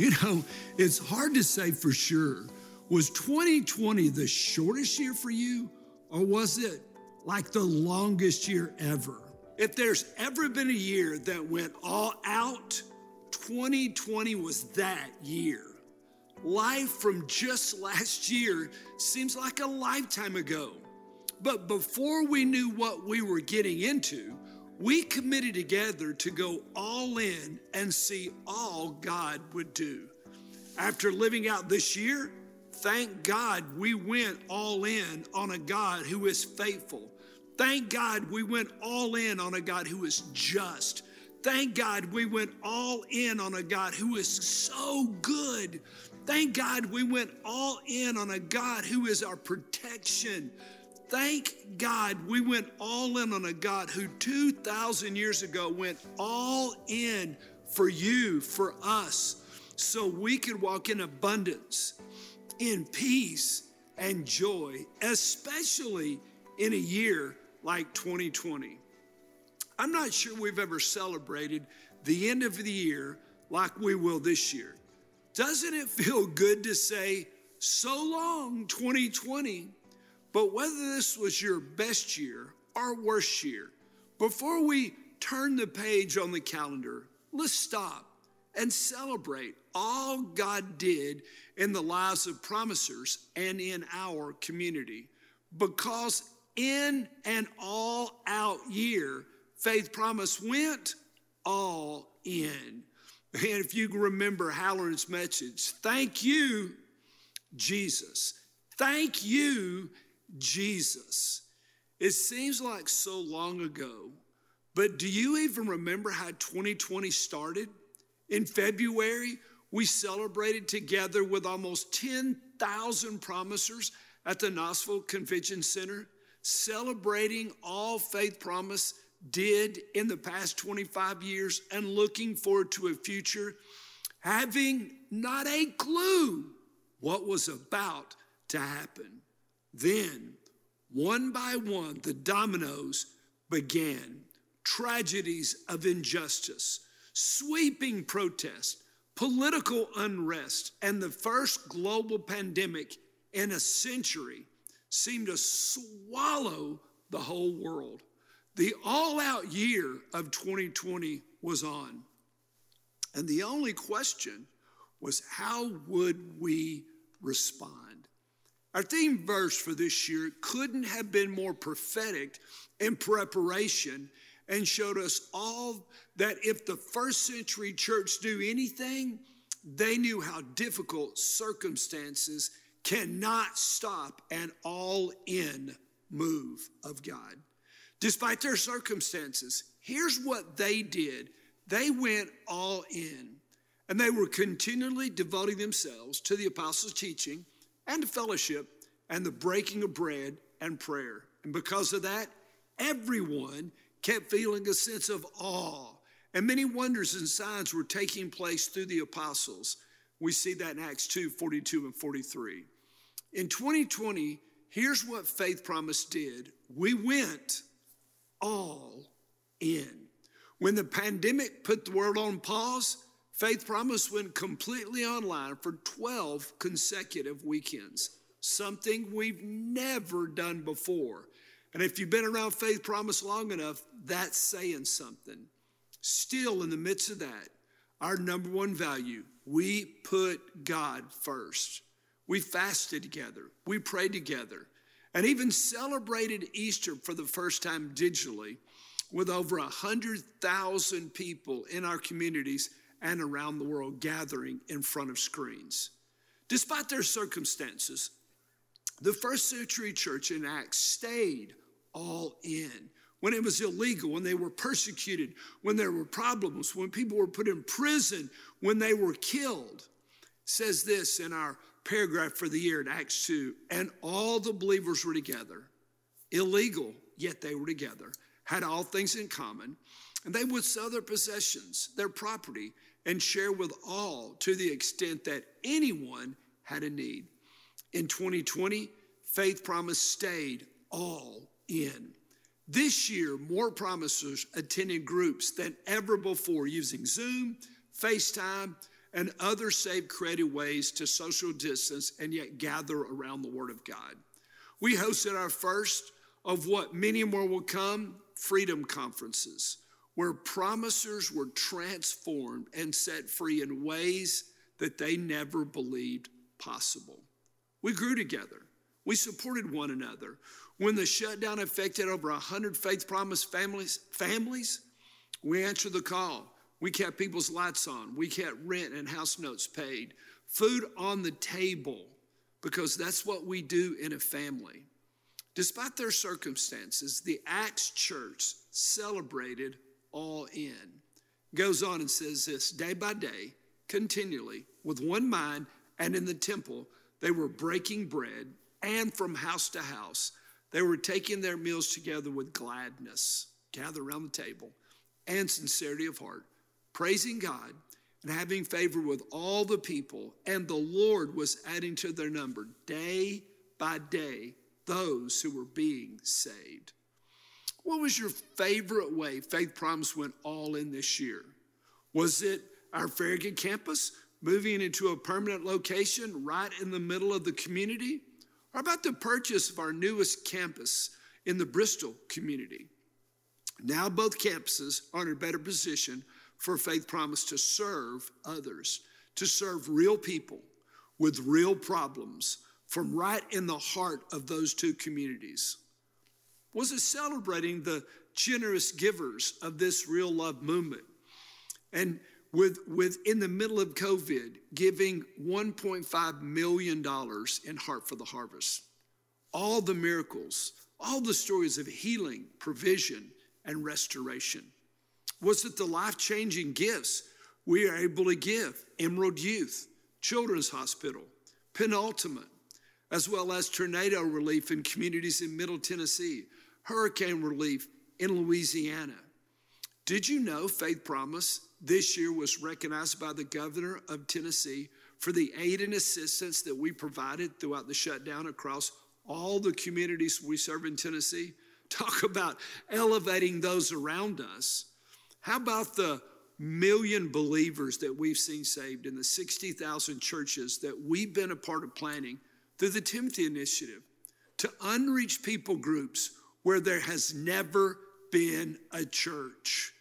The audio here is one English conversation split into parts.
You know, it's hard to say for sure. Was 2020 the shortest year for you, or was it like the longest year ever? If there's ever been a year that went all out, 2020 was that year. Life from just last year seems like a lifetime ago. But before we knew what we were getting into, we committed together to go all in and see all God would do. After living out this year, thank God we went all in on a God who is faithful. Thank God we went all in on a God who is just. Thank God we went all in on a God who is so good. Thank God we went all in on a God who is our protection. Thank God we went all in on a God who 2,000 years ago went all in for you, for us, so we could walk in abundance, in peace and joy, especially in a year like 2020. I'm not sure we've ever celebrated the end of the year like we will this year. Doesn't it feel good to say, so long, 2020? But whether this was your best year or worst year, before we turn the page on the calendar, let's stop and celebrate all God did in the lives of promisers and in our community. Because in an all out year, Faith Promise went all in. And if you remember Halloran's message, thank you, Jesus. Thank you, Jesus. It seems like so long ago, but do you even remember how 2020 started? In February, we celebrated together with almost 10,000 promisers at the Knoxville Convention Center, celebrating all Faith Promise did in the past 25 years and looking forward to a future, having not a clue what was about to happen. Then, one by one, the dominoes began tragedies of injustice, sweeping protest, political unrest, and the first global pandemic in a century seemed to swallow the whole world. The all out year of 2020 was on. And the only question was how would we respond? Our theme verse for this year couldn't have been more prophetic in preparation and showed us all that if the first century church knew anything, they knew how difficult circumstances cannot stop an all in move of God. Despite their circumstances, here's what they did they went all in, and they were continually devoting themselves to the apostles' teaching and fellowship and the breaking of bread and prayer. And because of that, everyone kept feeling a sense of awe. And many wonders and signs were taking place through the apostles. We see that in Acts 2 42 and 43. In 2020, here's what Faith Promise did we went all in. When the pandemic put the world on pause, Faith Promise went completely online for 12 consecutive weekends, something we've never done before. And if you've been around Faith Promise long enough, that's saying something. Still, in the midst of that, our number one value, we put God first. We fasted together, we prayed together, and even celebrated Easter for the first time digitally with over 100,000 people in our communities and around the world gathering in front of screens. Despite their circumstances, the first century church in Acts stayed all in. When it was illegal, when they were persecuted, when there were problems, when people were put in prison, when they were killed. Says this in our paragraph for the year in Acts 2 and all the believers were together, illegal, yet they were together, had all things in common, and they would sell their possessions, their property, and share with all to the extent that anyone had a need. In 2020, Faith Promise stayed all in. This year, more promisers attended groups than ever before using Zoom, FaceTime, and other safe, creative ways to social distance and yet gather around the Word of God. We hosted our first of what many more will come freedom conferences, where promisers were transformed and set free in ways that they never believed possible. We grew together. We supported one another. When the shutdown affected over 100 faith promise families, families, we answered the call. We kept people's lights on. We kept rent and house notes paid. Food on the table because that's what we do in a family. Despite their circumstances, the Acts church celebrated all in. Goes on and says this day by day, continually, with one mind, and in the temple, they were breaking bread, and from house to house, they were taking their meals together with gladness, gather around the table, and sincerity of heart, praising God and having favor with all the people. And the Lord was adding to their number day by day those who were being saved. What was your favorite way Faith Promise went all in this year? Was it our Farragut campus moving into a permanent location right in the middle of the community? Or about the purchase of our newest campus in the Bristol community? Now, both campuses are in a better position for Faith Promise to serve others, to serve real people with real problems from right in the heart of those two communities? Was it celebrating the generous givers of this real love movement? And with, with in the middle of COVID, giving $1.5 million in Heart for the Harvest. All the miracles, all the stories of healing, provision, and restoration. Was it the life changing gifts we are able to give? Emerald Youth, Children's Hospital, Penultimate, as well as tornado relief in communities in Middle Tennessee, hurricane relief in Louisiana. Did you know Faith Promise this year was recognized by the governor of Tennessee for the aid and assistance that we provided throughout the shutdown across all the communities we serve in Tennessee? Talk about elevating those around us. How about the million believers that we've seen saved in the 60,000 churches that we've been a part of planning through the Timothy Initiative to unreached people groups where there has never been a church.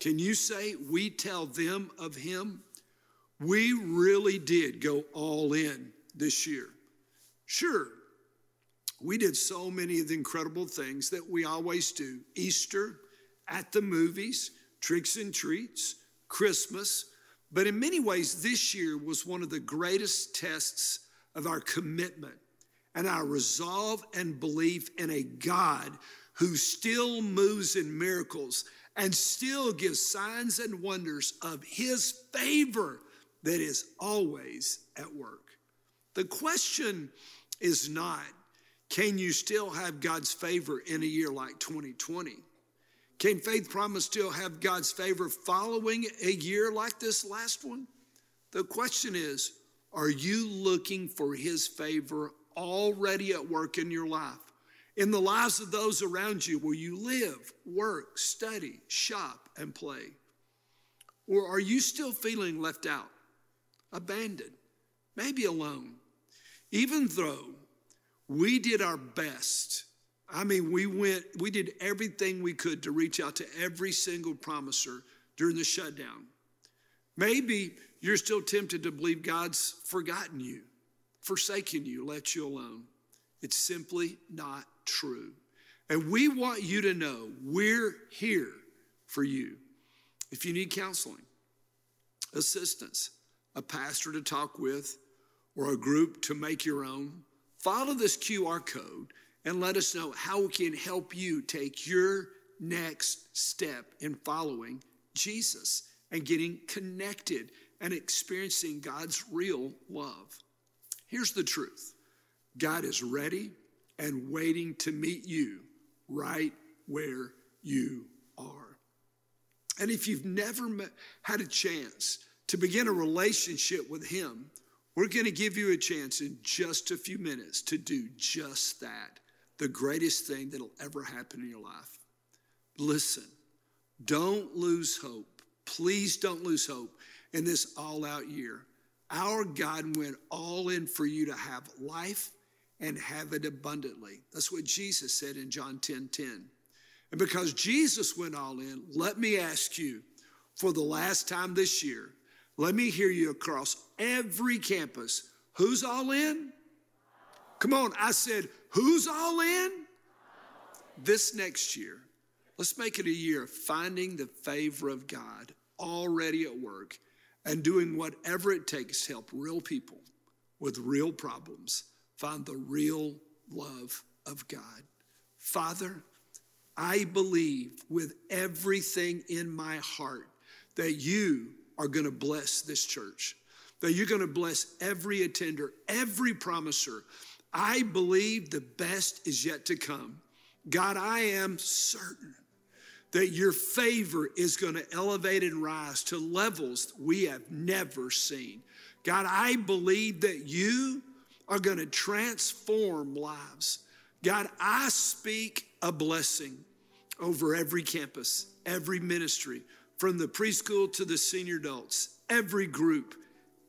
Can you say we tell them of Him? We really did go all in this year. Sure, we did so many of the incredible things that we always do Easter, at the movies, tricks and treats, Christmas. But in many ways, this year was one of the greatest tests of our commitment and our resolve and belief in a God who still moves in miracles and still gives signs and wonders of his favor that is always at work. The question is not, can you still have God's favor in a year like 2020? Can Faith Promise still have God's favor following a year like this last one? The question is, are you looking for His favor already at work in your life? In the lives of those around you where you live, work, study, shop, and play? Or are you still feeling left out, abandoned, maybe alone? Even though we did our best, I mean, we went, we did everything we could to reach out to every single promiser during the shutdown. Maybe you're still tempted to believe God's forgotten you, forsaken you, let you alone. It's simply not true. And we want you to know we're here for you. If you need counseling, assistance, a pastor to talk with, or a group to make your own, follow this QR code and let us know how we can help you take your next step in following Jesus and getting connected and experiencing God's real love. Here's the truth God is ready and waiting to meet you right where you are. And if you've never met, had a chance to begin a relationship with Him, we're going to give you a chance in just a few minutes to do just that. The greatest thing that'll ever happen in your life. Listen, don't lose hope. Please don't lose hope in this all out year. Our God went all in for you to have life and have it abundantly. That's what Jesus said in John 10 10. And because Jesus went all in, let me ask you for the last time this year, let me hear you across every campus. Who's all in? Come on, I said, who's all in? This next year, let's make it a year of finding the favor of God already at work and doing whatever it takes to help real people with real problems find the real love of God. Father, I believe with everything in my heart that you are going to bless this church, that you're going to bless every attender, every promiser. I believe the best is yet to come. God, I am certain that your favor is going to elevate and rise to levels we have never seen. God, I believe that you are going to transform lives. God, I speak a blessing over every campus, every ministry, from the preschool to the senior adults, every group,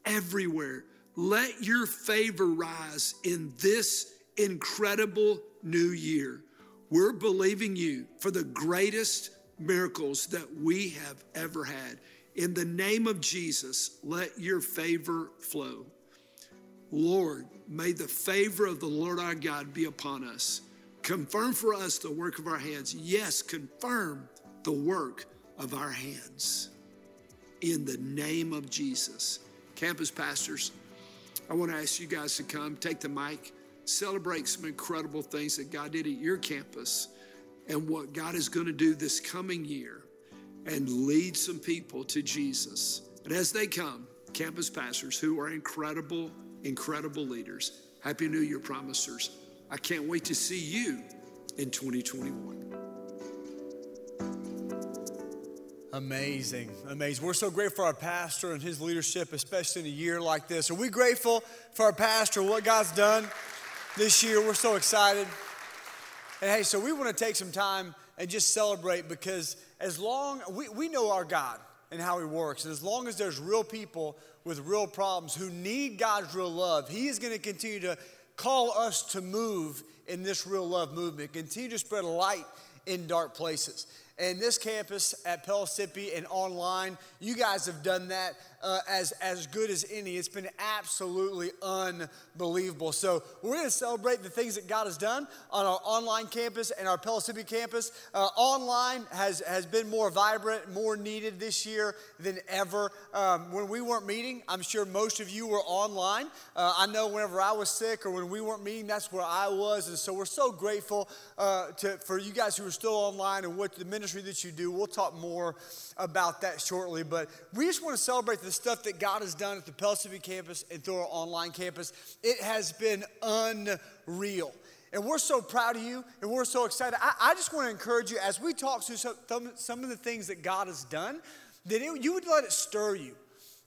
everywhere. Let your favor rise in this incredible new year. We're believing you for the greatest miracles that we have ever had. In the name of Jesus, let your favor flow. Lord, may the favor of the Lord our God be upon us. Confirm for us the work of our hands. Yes, confirm the work of our hands. In the name of Jesus. Campus pastors, I want to ask you guys to come, take the mic, celebrate some incredible things that God did at your campus and what God is going to do this coming year and lead some people to Jesus. And as they come, campus pastors who are incredible, incredible leaders, Happy New Year promisers. I can't wait to see you in 2021. Amazing, amazing. We're so grateful for our pastor and his leadership, especially in a year like this. Are we grateful for our pastor, what God's done this year? We're so excited. And hey, so we want to take some time and just celebrate because as long we, we know our God and how he works, and as long as there's real people with real problems who need God's real love, he is going to continue to call us to move in this real love movement, continue to spread light in dark places. And this campus at Pellissippi and online, you guys have done that uh, as, as good as any. It's been absolutely unbelievable. So, we're going to celebrate the things that God has done on our online campus and our Pellissippi campus. Uh, online has, has been more vibrant, more needed this year than ever. Um, when we weren't meeting, I'm sure most of you were online. Uh, I know whenever I was sick or when we weren't meeting, that's where I was. And so, we're so grateful uh, to, for you guys who are still online and what the ministry that you do. We'll talk more about that shortly. But we just want to celebrate the stuff that God has done at the Pellissippi campus and through our online campus. It has been unreal. And we're so proud of you and we're so excited. I, I just want to encourage you as we talk through some, some of the things that God has done, that it, you would let it stir you.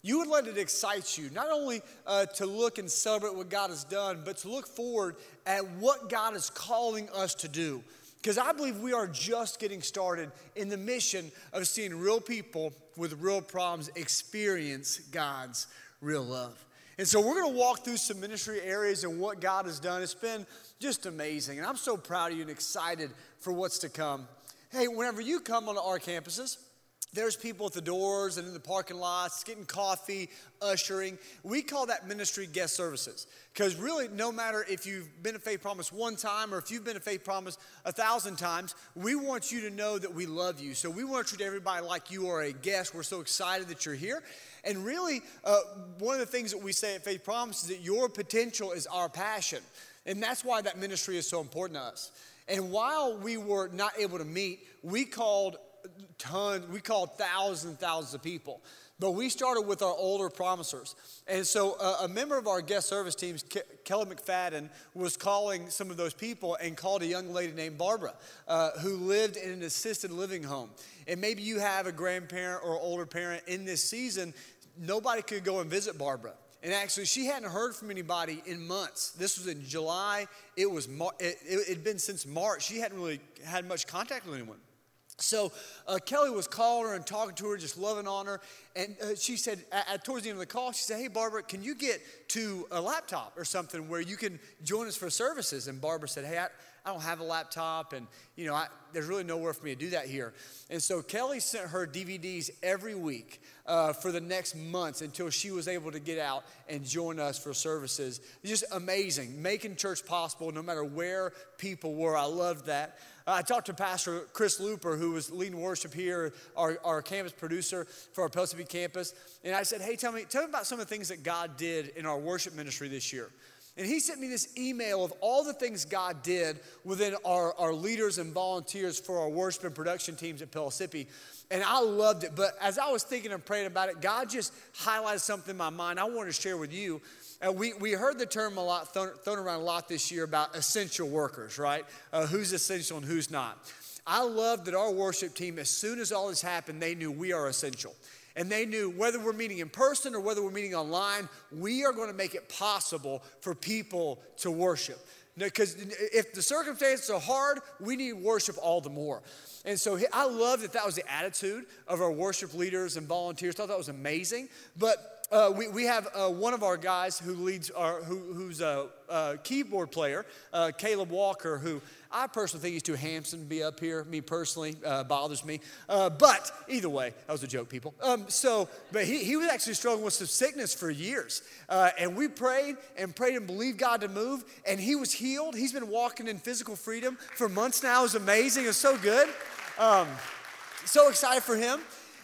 You would let it excite you, not only uh, to look and celebrate what God has done, but to look forward at what God is calling us to do. Because I believe we are just getting started in the mission of seeing real people with real problems experience God's real love. And so we're going to walk through some ministry areas and what God has done. It's been just amazing. And I'm so proud of you and excited for what's to come. Hey, whenever you come on our campuses, there's people at the doors and in the parking lots getting coffee, ushering. We call that ministry guest services. Because really, no matter if you've been a faith promise one time or if you've been a faith promise a thousand times, we want you to know that we love you. So we want to treat everybody like you are a guest. We're so excited that you're here. And really, uh, one of the things that we say at Faith Promise is that your potential is our passion. And that's why that ministry is so important to us. And while we were not able to meet, we called tons, we called thousands and thousands of people. But we started with our older promisers. And so uh, a member of our guest service teams, Ke- Kelly McFadden, was calling some of those people and called a young lady named Barbara uh, who lived in an assisted living home. And maybe you have a grandparent or older parent in this season, nobody could go and visit Barbara. And actually, she hadn't heard from anybody in months. This was in July. It was Mar- it, it had been since March. She hadn't really had much contact with anyone. So uh, Kelly was calling her and talking to her, just loving on her. And uh, she said, at, towards the end of the call, she said, Hey, Barbara, can you get to a laptop or something where you can join us for services? And Barbara said, Hey, I, I don't have a laptop, and you know, I, there's really nowhere for me to do that here. And so Kelly sent her DVDs every week uh, for the next months until she was able to get out and join us for services. Just amazing, making church possible no matter where people were. I loved that. Uh, I talked to Pastor Chris Looper, who was leading worship here, our, our campus producer for our Pellissippi campus, and I said, "Hey, tell me, tell me about some of the things that God did in our worship ministry this year." And he sent me this email of all the things God did within our, our leaders and volunteers for our worship and production teams at Pellissippi. And I loved it. But as I was thinking and praying about it, God just highlighted something in my mind I wanted to share with you. Uh, we, we heard the term a lot thrown, thrown around a lot this year about essential workers, right? Uh, who's essential and who's not. I love that our worship team, as soon as all this happened, they knew we are essential. And they knew whether we're meeting in person or whether we're meeting online, we are going to make it possible for people to worship. Because if the circumstances are hard, we need worship all the more. And so I love that that was the attitude of our worship leaders and volunteers. I thought that was amazing. But uh, we, we have uh, one of our guys who leads our, who, who's a, a keyboard player, uh, Caleb Walker, who I personally think he's too handsome to be up here. Me personally, uh, bothers me. Uh, but either way, that was a joke, people. Um, so, but he, he was actually struggling with some sickness for years. Uh, and we prayed and prayed and believed God to move, and he was healed. He's been walking in physical freedom for months now. It was amazing. It was so good. Um, so excited for him.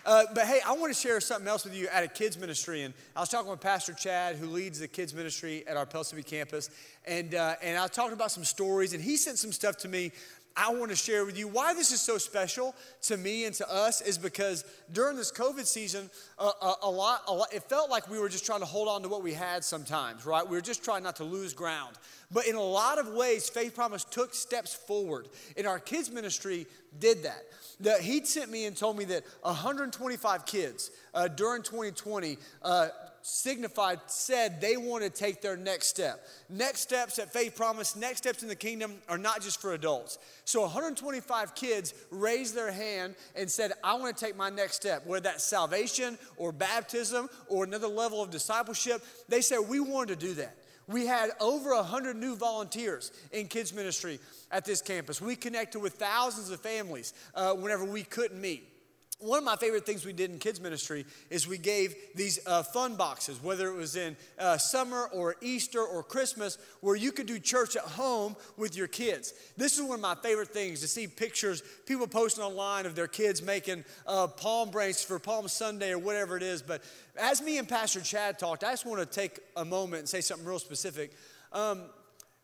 Uh, but hey, I want to share something else with you at a kids ministry. And I was talking with Pastor Chad, who leads the kids ministry at our Pellissippi campus. And, uh, and I talking about some stories, and he sent some stuff to me I want to share with you why this is so special to me and to us is because during this COVID season, uh, a, a, lot, a lot, it felt like we were just trying to hold on to what we had sometimes, right? We were just trying not to lose ground. But in a lot of ways, Faith Promise took steps forward. And our kids ministry did that. that he sent me and told me that 125 kids uh, during 2020 uh, signified, said they want to take their next step. Next steps at Faith Promise, next steps in the kingdom are not just for adults. So 125 kids raised their hand and said, I want to take my next step, whether that's salvation or baptism or another level of discipleship. They said, We wanted to do that. We had over 100 new volunteers in kids' ministry at this campus. We connected with thousands of families uh, whenever we couldn't meet. One of my favorite things we did in kids ministry is we gave these uh, fun boxes, whether it was in uh, summer or Easter or Christmas, where you could do church at home with your kids. This is one of my favorite things to see pictures, people posting online of their kids making uh, palm branches for Palm Sunday or whatever it is. But as me and Pastor Chad talked, I just want to take a moment and say something real specific. Um,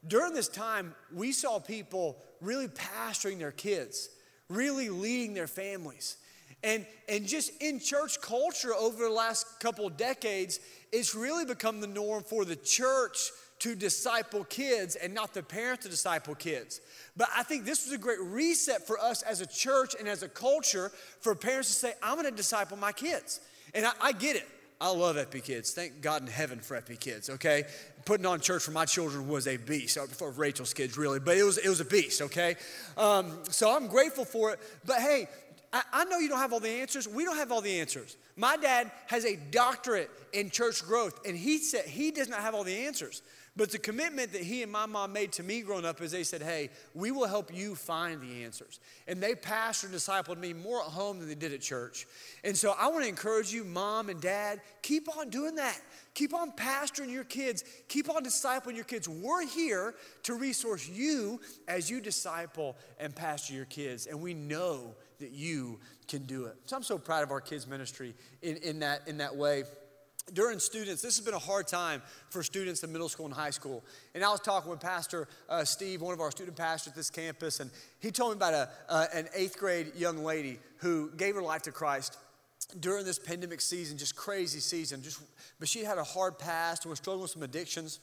during this time, we saw people really pastoring their kids, really leading their families. And, and just in church culture over the last couple decades, it's really become the norm for the church to disciple kids and not the parents to disciple kids. But I think this was a great reset for us as a church and as a culture for parents to say, I'm gonna disciple my kids. And I, I get it. I love FP Kids. Thank God in heaven for FP Kids, okay? Putting on church for my children was a beast, for Rachel's kids, really, but it was, it was a beast, okay? Um, so I'm grateful for it. But hey, I, I know you don't have all the answers. We don't have all the answers. My dad has a doctorate in church growth, and he said he does not have all the answers. But the commitment that he and my mom made to me growing up is they said, Hey, we will help you find the answers. And they pastored and discipled me more at home than they did at church. And so I want to encourage you, mom and dad, keep on doing that. Keep on pastoring your kids. Keep on discipling your kids. We're here to resource you as you disciple and pastor your kids. And we know that you can do it. So I'm so proud of our kids' ministry in, in, that, in that way. During students, this has been a hard time for students in middle school and high school. And I was talking with Pastor uh, Steve, one of our student pastors at this campus, and he told me about a, uh, an eighth grade young lady who gave her life to Christ during this pandemic season, just crazy season. Just, but she had a hard past and was struggling with some addictions.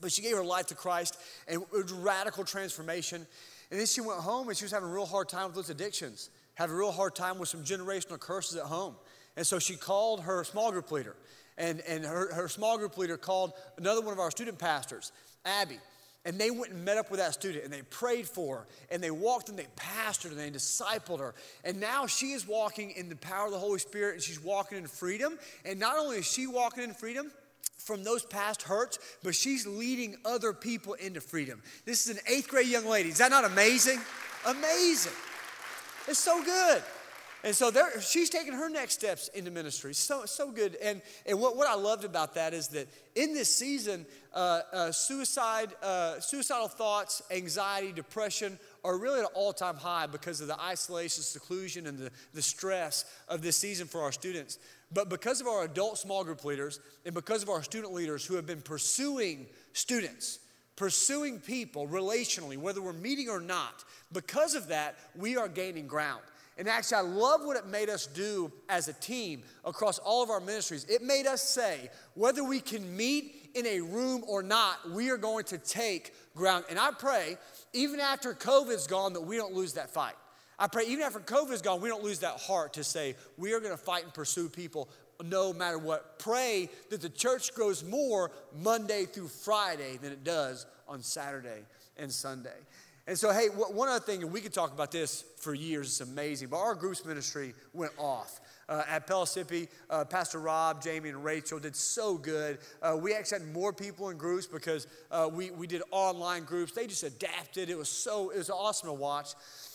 But she gave her life to Christ, and it was radical transformation. And then she went home and she was having a real hard time with those addictions have a real hard time with some generational curses at home. And so she called her small group leader. And, and her, her small group leader called another one of our student pastors, Abby. And they went and met up with that student and they prayed for her and they walked and they pastored and they discipled her. And now she is walking in the power of the Holy Spirit and she's walking in freedom. And not only is she walking in freedom, from those past hurts, but she's leading other people into freedom. This is an eighth grade young lady. Is that not amazing? Amazing. It's so good. And so there, she's taking her next steps into ministry. So, so good. And, and what, what I loved about that is that in this season, uh, uh, suicide, uh, suicidal thoughts, anxiety, depression are really at an all time high because of the isolation, seclusion, and the, the stress of this season for our students. But because of our adult small group leaders and because of our student leaders who have been pursuing students, pursuing people relationally, whether we're meeting or not, because of that, we are gaining ground. And actually, I love what it made us do as a team across all of our ministries. It made us say, whether we can meet in a room or not, we are going to take ground. And I pray, even after COVID's gone, that we don't lose that fight. I pray, even after COVID's gone, we don't lose that heart to say, we are going to fight and pursue people no matter what. Pray that the church grows more Monday through Friday than it does on Saturday and Sunday. And so, hey, one other thing, and we could talk about this for years, it's amazing, but our groups ministry went off. Uh, at Pellissippi, uh, Pastor Rob, Jamie, and Rachel did so good. Uh, we actually had more people in groups because uh, we, we did online groups. They just adapted. It was so, it was awesome to watch.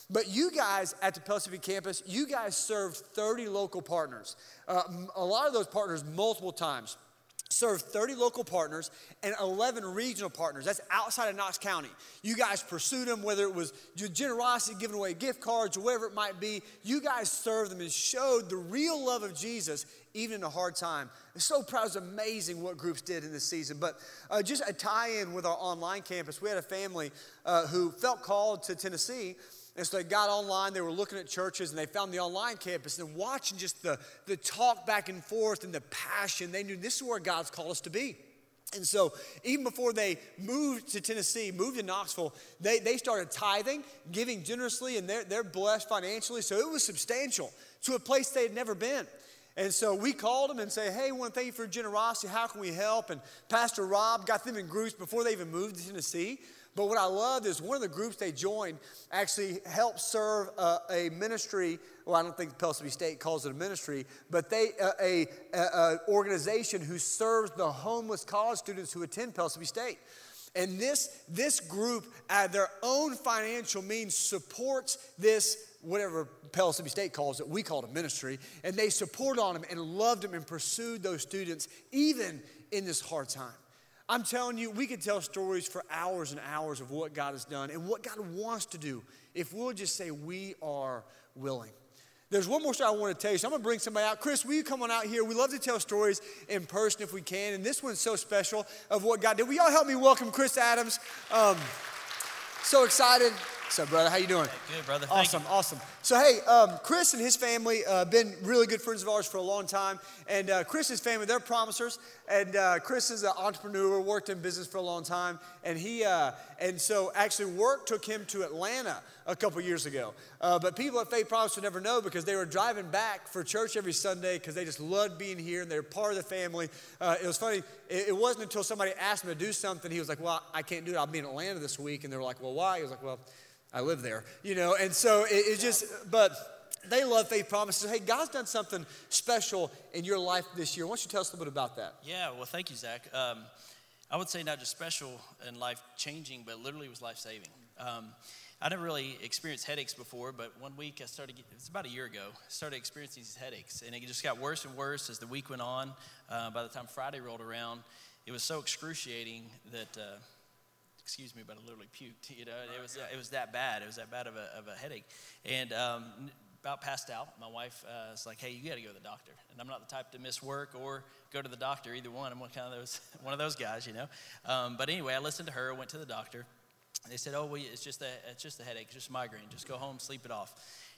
But you guys at the Pellissippi campus, you guys served 30 local partners. Uh, a lot of those partners multiple times served 30 local partners and 11 regional partners. That's outside of Knox County. You guys pursued them, whether it was your generosity, giving away gift cards, or whatever it might be. You guys served them and showed the real love of Jesus even in a hard time. I'm so proud. It's amazing what groups did in this season. But uh, just a tie in with our online campus, we had a family uh, who felt called to Tennessee and so they got online, they were looking at churches, and they found the online campus and watching just the, the talk back and forth and the passion. They knew this is where God's called us to be. And so, even before they moved to Tennessee, moved to Knoxville, they, they started tithing, giving generously, and they're, they're blessed financially. So, it was substantial to a place they had never been. And so we called them and say, hey, we want to thank you for your generosity. How can we help? And Pastor Rob got them in groups before they even moved to Tennessee. But what I loved is one of the groups they joined actually helped serve uh, a ministry. Well, I don't think Pellissippi State calls it a ministry, but they a, a, a organization who serves the homeless college students who attend Pellissippi State. And this, this group, at their own financial means, supports this, whatever Pellissippi State calls it, we call it a ministry. And they supported on them and loved them and pursued those students even in this hard time. I'm telling you, we could tell stories for hours and hours of what God has done and what God wants to do if we'll just say we are willing. There's one more story I want to tell you. So I'm going to bring somebody out. Chris, will you come on out here? We love to tell stories in person if we can. And this one's so special of what God did. Will y'all help me welcome Chris Adams? Um, so excited. Up, brother? How you doing? Good, brother. Awesome, awesome. So, hey, um, Chris and his family uh, been really good friends of ours for a long time. And uh, Chris's family, they're promisers. And uh, Chris is an entrepreneur, worked in business for a long time. And he, uh, and so actually, work took him to Atlanta a couple years ago. Uh, but people at Faith Promise would never know because they were driving back for church every Sunday because they just loved being here and they're part of the family. Uh, it was funny. It, it, wasn't until somebody asked him to do something, he was like, "Well, I can't do it. I'll be in Atlanta this week." And they were like, "Well, why?" He was like, "Well." I live there, you know, and so it, it's just, but they love faith promises. Hey, God's done something special in your life this year. Why don't you tell us a little bit about that? Yeah, well, thank you, Zach. Um, I would say not just special and life changing, but literally was life saving. Um, I never really experienced headaches before, but one week I started, it's about a year ago, I started experiencing these headaches. And it just got worse and worse as the week went on. Uh, by the time Friday rolled around, it was so excruciating that. Uh, excuse me, but I literally puked. You know, it was it was that bad. It was that bad of a, of a headache, and um, about passed out. My wife uh, was like, "Hey, you got to go to the doctor." And I'm not the type to miss work or go to the doctor. Either one. I'm one kind of those one of those guys, you know. Um, but anyway, I listened to her. I went to the doctor. They said, "Oh, well, it's just a it's just a headache. Just a migraine. Just go home, sleep it off."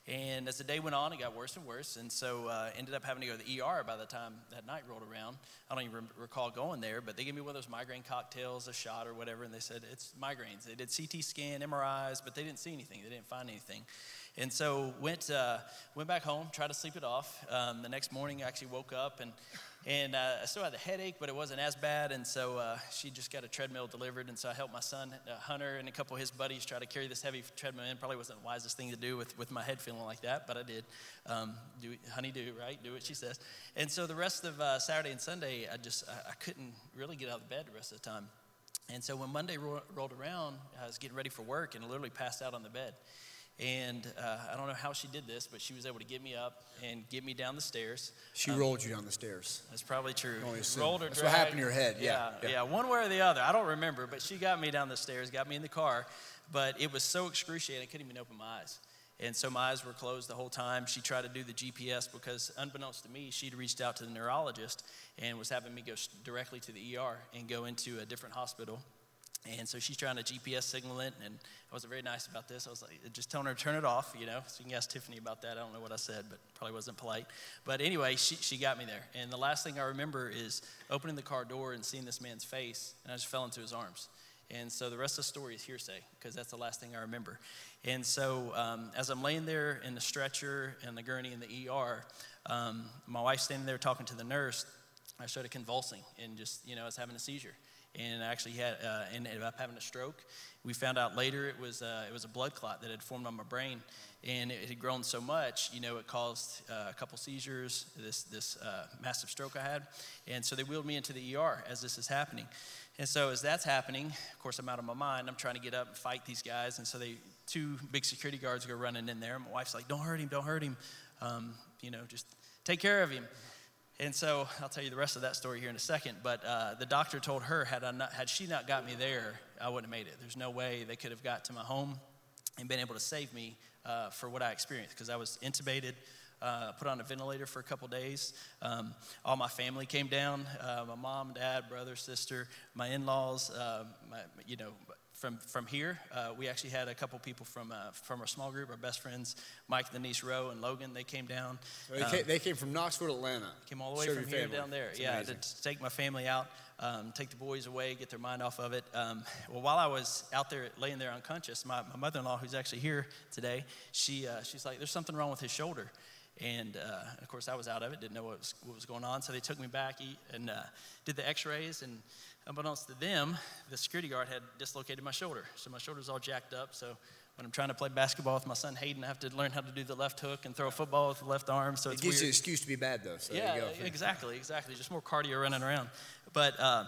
And as the day went on, it got worse and worse. And so uh, ended up having to go to the ER by the time that night rolled around. I don't even re- recall going there, but they gave me one of those migraine cocktails, a shot or whatever, and they said it's migraines. They did CT scan, MRIs, but they didn't see anything. They didn't find anything. And so went uh, went back home, tried to sleep it off. Um, the next morning, I actually woke up and And uh, I still had the headache, but it wasn't as bad. And so uh, she just got a treadmill delivered. And so I helped my son, uh, Hunter, and a couple of his buddies try to carry this heavy treadmill in. Probably wasn't the wisest thing to do with, with my head feeling like that, but I did. Um, do, honey, do, right? Do what she says. And so the rest of uh, Saturday and Sunday, I just I, I, couldn't really get out of bed the rest of the time. And so when Monday ro- rolled around, I was getting ready for work and literally passed out on the bed. And uh, I don't know how she did this, but she was able to get me up and get me down the stairs. She um, rolled you down the stairs. That's probably true. Rolled or That's dragged. what happened to your head. Yeah, yeah, yeah, one way or the other. I don't remember, but she got me down the stairs, got me in the car. But it was so excruciating, I couldn't even open my eyes. And so my eyes were closed the whole time. She tried to do the GPS because, unbeknownst to me, she'd reached out to the neurologist and was having me go directly to the ER and go into a different hospital and so she's trying to GPS signal it, and I wasn't very nice about this. I was like, just telling her to turn it off, you know. So you can ask Tiffany about that. I don't know what I said, but probably wasn't polite. But anyway, she, she got me there. And the last thing I remember is opening the car door and seeing this man's face, and I just fell into his arms. And so the rest of the story is hearsay because that's the last thing I remember. And so um, as I'm laying there in the stretcher and the gurney in the ER, um, my wife's standing there talking to the nurse. I started convulsing and just, you know, I was having a seizure and actually had uh, ended up having a stroke. We found out later it was uh, it was a blood clot that had formed on my brain, and it had grown so much, you know, it caused uh, a couple seizures, this this uh, massive stroke I had, and so they wheeled me into the ER as this is happening. And so as that's happening, of course, I'm out of my mind. I'm trying to get up and fight these guys, and so they two big security guards go running in there. My wife's like, "Don't hurt him, don't hurt him, um, you know, just take care of him." And so I'll tell you the rest of that story here in a second. But uh, the doctor told her, had, I not, had she not got me there, I wouldn't have made it. There's no way they could have got to my home and been able to save me uh, for what I experienced because I was intubated. Uh, put on a ventilator for a couple days. Um, all my family came down uh, my mom, dad, brother, sister, my in laws, uh, you know, from, from here. Uh, we actually had a couple people from, uh, from our small group, our best friends, Mike and Denise Rowe and Logan. They came down. So they, um, came, they, came, from Knoxville, Atlanta. Came all the way from here family. down there. It's yeah, to, to, take my family out, um, take the boys away, get their mind off of it. Um, well, while I was out there laying there unconscious, my, my mother-in-law, who's actually here today, she, uh, she's like, there's something wrong with his shoulder. And uh, of course, I was out of it, didn't know what was, what was going on. So they took me back and uh, did the x rays. And unbeknownst to them, the security guard had dislocated my shoulder. So my shoulder's all jacked up. So when I'm trying to play basketball with my son Hayden, I have to learn how to do the left hook and throw a football with the left arm. So it it's gives weird. you an excuse to be bad, though. So yeah, exactly, exactly. Just more cardio running around. But uh,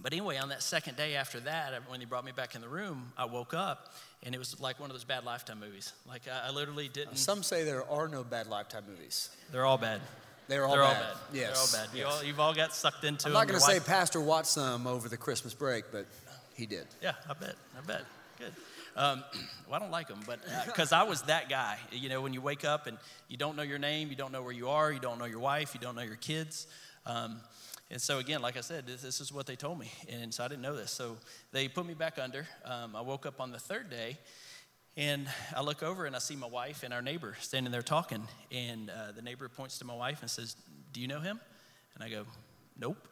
but anyway, on that second day after that, when he brought me back in the room, I woke up and it was like one of those bad Lifetime movies. Like I, I literally didn't. Some say there are no bad Lifetime movies. They're all bad. They're all They're bad. all bad. Yes. They're all bad. Yes. You all, you've all got sucked into I'm not going to say wife- Pastor watched some over the Christmas break, but he did. Yeah, I bet. I bet. Good. Um, well, I don't like them, but because uh, I was that guy. You know, when you wake up and you don't know your name, you don't know where you are, you don't know your wife, you don't know your kids. Um, and so, again, like I said, this, this, is what they told me. And so I didn't know this. So they put me back under. Um, I woke up on the third day and I look over and I see my wife and our neighbor standing there talking. And uh, the neighbor points to my wife and says, Do you know him? And I go, Nope.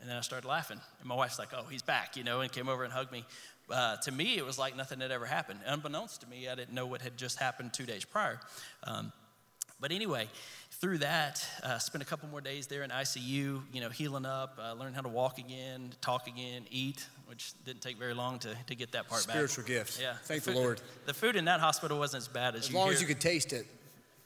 And then I started laughing. And my wife's like, Oh, he's back, you know, and came over and hugged me. Uh, to me, it was like nothing had ever happened. Unbeknownst to me, I didn't know what had just happened two days prior. Um, but anyway, through that, uh, spent a couple more days there in ICU, you know, healing up, uh, how to walk again, talk again, eat, which didn't take very long to, to get that part Spiritual back. Spiritual gift. Yeah. Thank the the Lord. The food in that hospital wasn't as bad as, as you long hear. as you could taste it.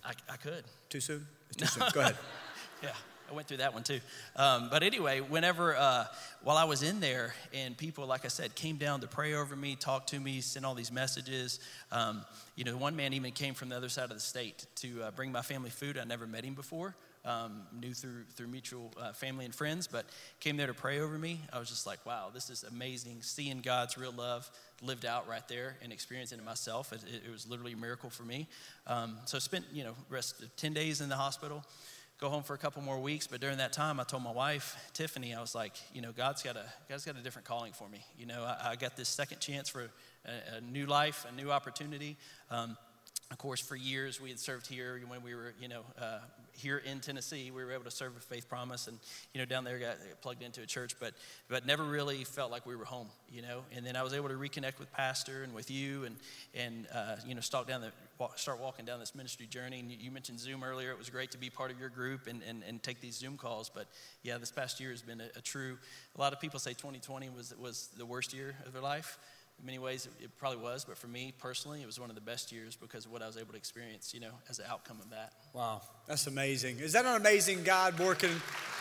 I, I could. Too soon? It's too soon. Go ahead. yeah. I went through that one too. Um, but anyway, whenever, uh, while I was in there, and people, like I said, came down to pray over me, talk to me, send all these messages. Um, you know, one man even came from the other side of the state to uh, bring my family food. I never met him before. Um, knew through through mutual uh, family and friends, but came there to pray over me. I was just like, wow, this is amazing. Seeing God's real love lived out right there and experiencing it myself. It, it was literally a miracle for me. Um, so I spent you know rest of ten days in the hospital go home for a couple more weeks. But during that time, I told my wife, Tiffany, I was like, you know, God's got a, God's got a different calling for me. You know, I, I got this second chance for a, a new life, a new opportunity. Um, of course, for years we had served here when we were, you know, uh, here in Tennessee. We were able to serve with Faith Promise, and you know, down there got plugged into a church, but but never really felt like we were home, you know. And then I was able to reconnect with Pastor and with you, and and uh, you know, start down the start walking down this ministry journey. And you mentioned Zoom earlier. It was great to be part of your group and and, and take these Zoom calls. But yeah, this past year has been a, a true. A lot of people say 2020 was was the worst year of their life in many ways it, probably was but for me personally it was one of the best years because of what i was able to experience you know as an outcome of that. Wow that's amazing. Is that an amazing god working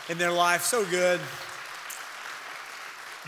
in their life? So good.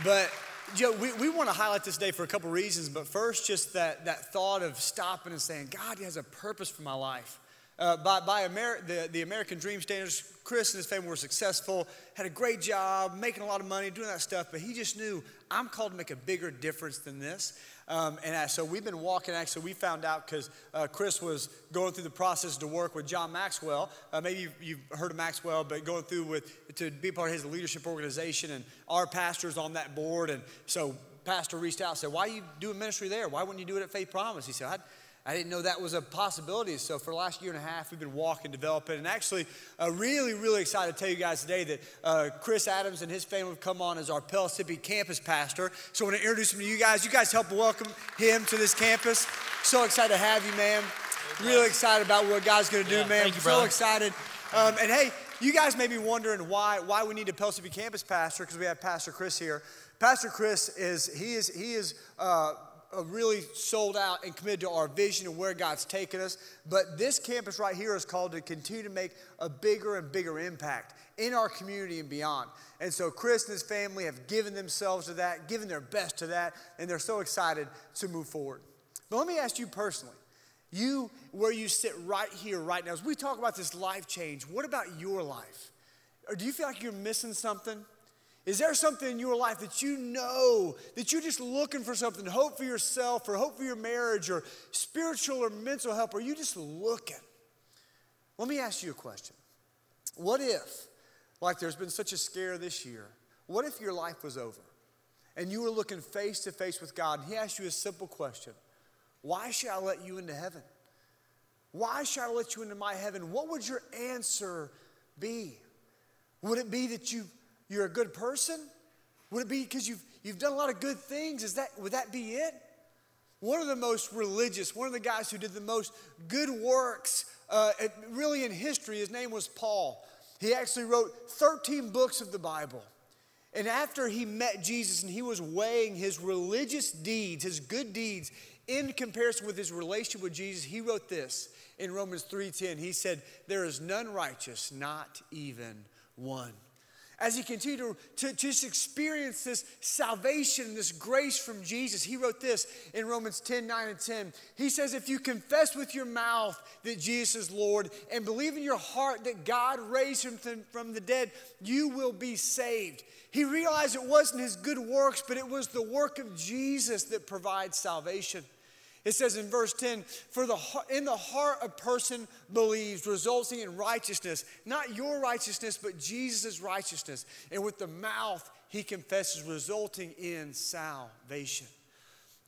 But Joe, we, we want to highlight this day for a couple reasons, but first, just that, that thought of stopping and saying, God has a purpose for my life. Uh, by by Amer- the, the American Dream standards, Chris and his family were successful, had a great job, making a lot of money, doing that stuff, but he just knew, I'm called to make a bigger difference than this. Um, and uh, so we've been walking, actually, we found out because uh, Chris was going through the process to work with John Maxwell. Uh, maybe you've, you've, heard of Maxwell, but going through with, to be part of his leadership organization, and our pastor's on that board. And so pastor reached out and said, Why are you doing ministry there? Why wouldn't you do it at Faith Promise? He said, I didn't know that was a possibility. So for the last year and a half, we've been walking, developing, and actually, uh, really, really excited to tell you guys today that uh, Chris Adams and his family have come on as our Pellissippi campus pastor. So I want to introduce him to you guys. You guys help welcome him to this campus. So excited to have you, man. Really excited about what God's going to do, yeah, man. You, so brother. excited. Um, and hey, you guys may be wondering why why we need a Pellissippi campus pastor because we have Pastor Chris here. Pastor Chris is he is he is. Uh, really sold out and committed to our vision and where God's taken us. But this campus right here is called to continue to make a bigger and bigger impact in our community and beyond. And so Chris and his family have given themselves to that, given their best to that, and they're so excited to move forward. But let me ask you personally. You, where you sit right here, right now, as we talk about this life change, what about your life? Or do you feel like you're missing something? Is there something in your life that you know that you're just looking for something, hope for yourself or hope for your marriage or spiritual or mental help? Or are you just looking? Let me ask you a question. What if, like there's been such a scare this year, what if your life was over and you were looking face to face with God and He asked you a simple question Why should I let you into heaven? Why should I let you into my heaven? What would your answer be? Would it be that you you're a good person? Would it be because you've, you've done a lot of good things? Is that, would that be it? One of the most religious, one of the guys who did the most good works uh, really in history, his name was Paul. He actually wrote 13 books of the Bible. And after he met Jesus and he was weighing his religious deeds, his good deeds, in comparison with his relationship with Jesus, he wrote this in Romans 3:10. He said, "There is none righteous, not even one." As he continued to, to, just experience this salvation, this grace from Jesus, he wrote this in Romans 10 9 and 10. He says, If you confess with your mouth that Jesus is Lord and believe in your heart that God raised him from the dead, you will be saved. He realized it wasn't his good works, but it was the work of Jesus that provides salvation. It says in verse 10, for the in the heart a person believes, resulting in righteousness, not your righteousness, but Jesus' righteousness. And with the mouth he confesses, resulting in salvation.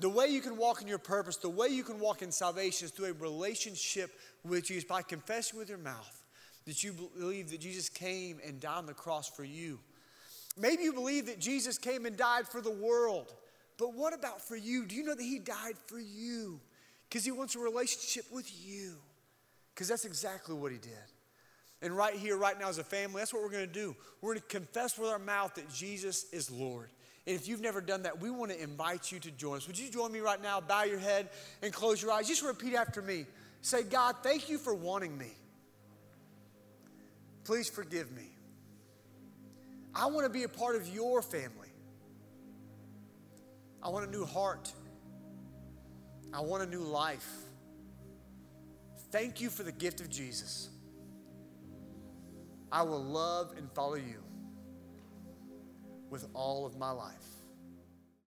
The way you can walk in your purpose, the way you can walk in salvation is through a relationship with Jesus by confessing with your mouth that you believe that Jesus came and died on the cross for you. Maybe you believe that Jesus came and died for the world. But what about for you? Do you know that He died for you? Because He wants a relationship with you. Because that's exactly what He did. And right here, right now, as a family, that's what we're going to do. We're going to confess with our mouth that Jesus is Lord. And if you've never done that, we want to invite you to join us. Would you join me right now? Bow your head and close your eyes. Just repeat after me. Say, God, thank you for wanting me. Please forgive me. I want to be a part of your family. I want a new heart. I want a new life. Thank you for the gift of Jesus. I will love and follow you with all of my life.